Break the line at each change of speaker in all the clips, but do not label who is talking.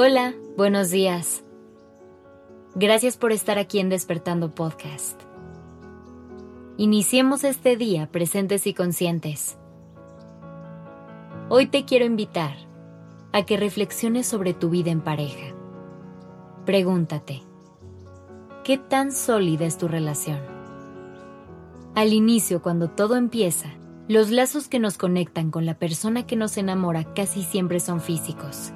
Hola, buenos días. Gracias por estar aquí en Despertando Podcast. Iniciemos este día presentes y conscientes. Hoy te quiero invitar a que reflexiones sobre tu vida en pareja. Pregúntate, ¿qué tan sólida es tu relación? Al inicio, cuando todo empieza, los lazos que nos conectan con la persona que nos enamora casi siempre son físicos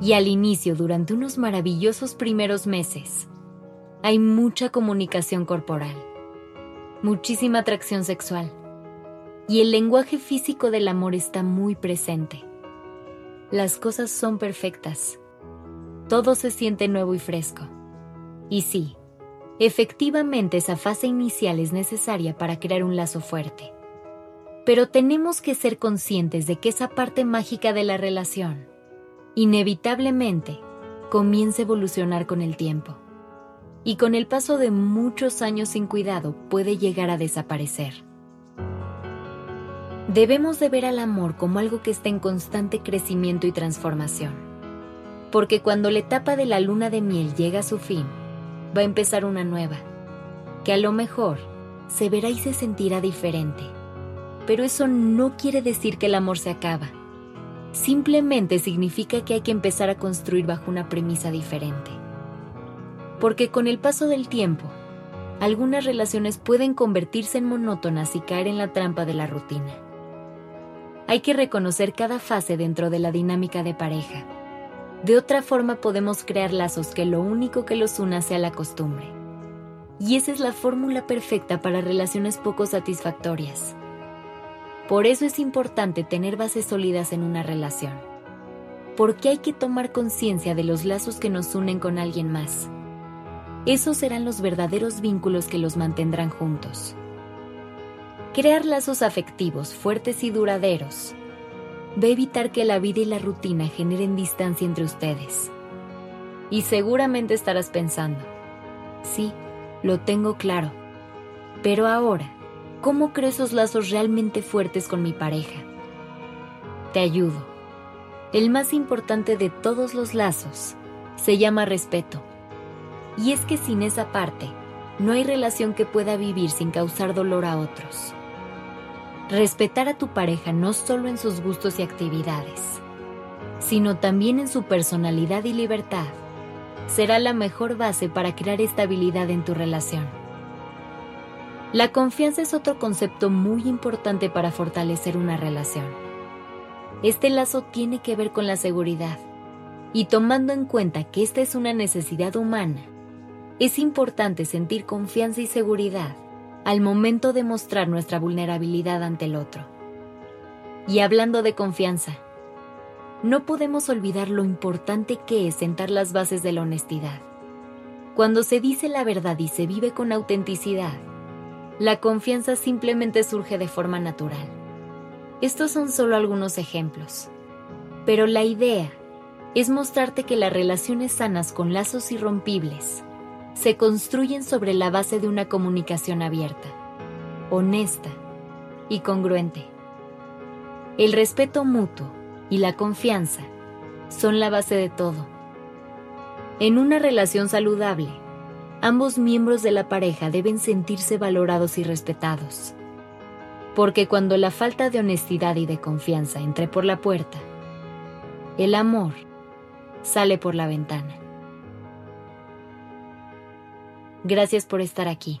y al inicio, durante unos maravillosos primeros meses, hay mucha comunicación corporal, muchísima atracción sexual, y el lenguaje físico del amor está muy presente. Las cosas son perfectas. Todo se siente nuevo y fresco. Y sí, efectivamente esa fase inicial es necesaria para crear un lazo fuerte. Pero tenemos que ser conscientes de que esa parte mágica de la relación inevitablemente comienza a evolucionar con el tiempo. Y con el paso de muchos años sin cuidado puede llegar a desaparecer. Debemos de ver al amor como algo que está en constante crecimiento y transformación, porque cuando la etapa de la luna de miel llega a su fin, va a empezar una nueva, que a lo mejor se verá y se sentirá diferente, pero eso no quiere decir que el amor se acaba simplemente significa que hay que empezar a construir bajo una premisa diferente. Porque con el paso del tiempo, algunas relaciones pueden convertirse en monótonas y caer en la trampa de la rutina. Hay que reconocer cada fase dentro de la dinámica de pareja. De otra forma podemos crear lazos que lo único que los una sea la costumbre. Y esa es la fórmula perfecta para relaciones poco satisfactorias. Por eso es importante tener bases sólidas en una relación. Porque hay que tomar conciencia de los lazos que nos unen con alguien más. Esos serán los verdaderos vínculos que los mantendrán juntos. Crear lazos afectivos fuertes y duraderos va a evitar que la vida y la rutina generen distancia entre ustedes. Y seguramente estarás pensando, sí, lo tengo claro, pero ahora, ¿Cómo creo esos lazos realmente fuertes con mi pareja? Te ayudo. El más importante de todos los lazos se llama respeto. Y es que sin esa parte, no hay relación que pueda vivir sin causar dolor a otros. Respetar a tu pareja no solo en sus gustos y actividades, sino también en su personalidad y libertad, será la mejor base para crear estabilidad en tu relación. La confianza es otro concepto muy importante para fortalecer una relación. Este lazo tiene que ver con la seguridad, y tomando en cuenta que esta es una necesidad humana, es importante sentir confianza y seguridad al momento de mostrar nuestra vulnerabilidad ante el otro. Y hablando de confianza, no podemos olvidar lo importante que es sentar las bases de la honestidad. Cuando se dice la verdad y se vive con autenticidad, la confianza simplemente surge de forma natural. Estos son solo algunos ejemplos, pero la idea es mostrarte que las relaciones sanas con lazos irrompibles se construyen sobre la base de una comunicación abierta, honesta y congruente. El respeto mutuo y la confianza son la base de todo. En una relación saludable, ambos miembros de la pareja deben sentirse valorados y respetados. Porque cuando la falta de honestidad y de confianza entre por la puerta, el amor sale por la ventana. Gracias por estar aquí.